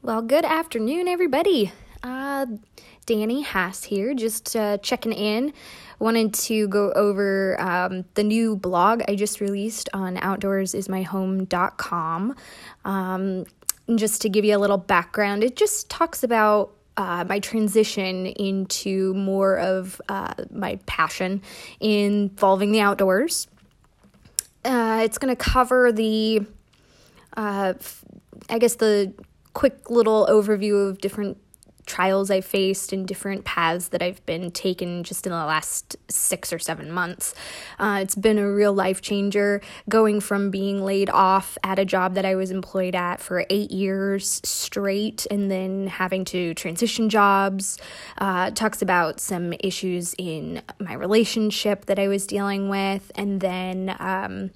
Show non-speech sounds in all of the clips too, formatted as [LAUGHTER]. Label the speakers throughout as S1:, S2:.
S1: Well, good afternoon, everybody. Uh, Danny Haas here, just uh, checking in. Wanted to go over um, the new blog I just released on outdoorsismyhome.com. Um, just to give you a little background, it just talks about uh, my transition into more of uh, my passion involving the outdoors. Uh, it's going to cover the, uh, I guess, the quick little overview of different trials I faced and different paths that I've been taken just in the last six or seven months. Uh, it's been a real life changer going from being laid off at a job that I was employed at for eight years straight and then having to transition jobs. Uh, talks about some issues in my relationship that I was dealing with, and then um,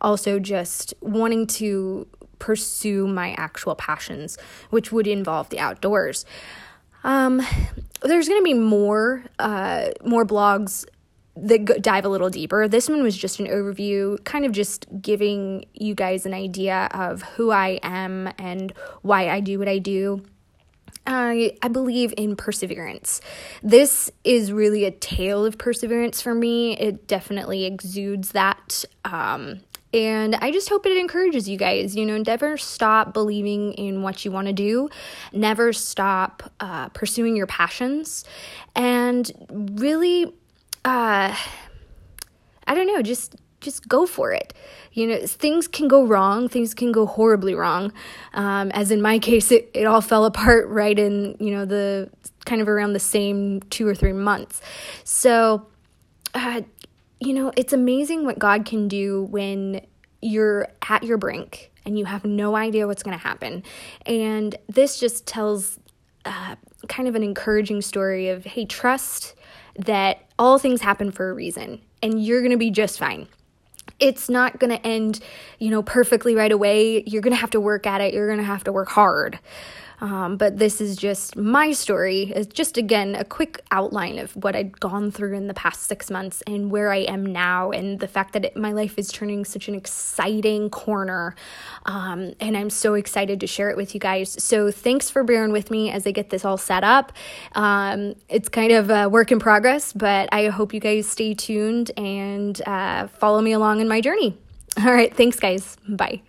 S1: also just wanting to pursue my actual passions, which would involve the outdoors. Um, there's going to be more uh, more blogs that dive a little deeper. This one was just an overview, kind of just giving you guys an idea of who I am and why I do what I do. I, I believe in perseverance. This is really a tale of perseverance for me. It definitely exudes that. Um, and I just hope it encourages you guys. You know, never stop believing in what you want to do, never stop uh, pursuing your passions, and really, uh, I don't know, just just go for it. You know, things can go wrong, things can go horribly wrong. Um, as in my [LAUGHS] case, it, it all fell apart right in, you know, the kind of around the same two or three months. So, uh, you know, it's amazing what God can do when you're at your brink and you have no idea what's going to happen. And this just tells uh, kind of an encouraging story of hey, trust that all things happen for a reason and you're going to be just fine. It's not going to end, you know, perfectly right away. You're going to have to work at it. You're going to have to work hard. Um, but this is just my story. It's just, again, a quick outline of what I'd gone through in the past six months and where I am now, and the fact that it, my life is turning such an exciting corner. Um, and I'm so excited to share it with you guys. So, thanks for bearing with me as I get this all set up. Um, it's kind of a work in progress, but I hope you guys stay tuned and uh, follow me along in my journey. [LAUGHS] All right, thanks, guys. Bye.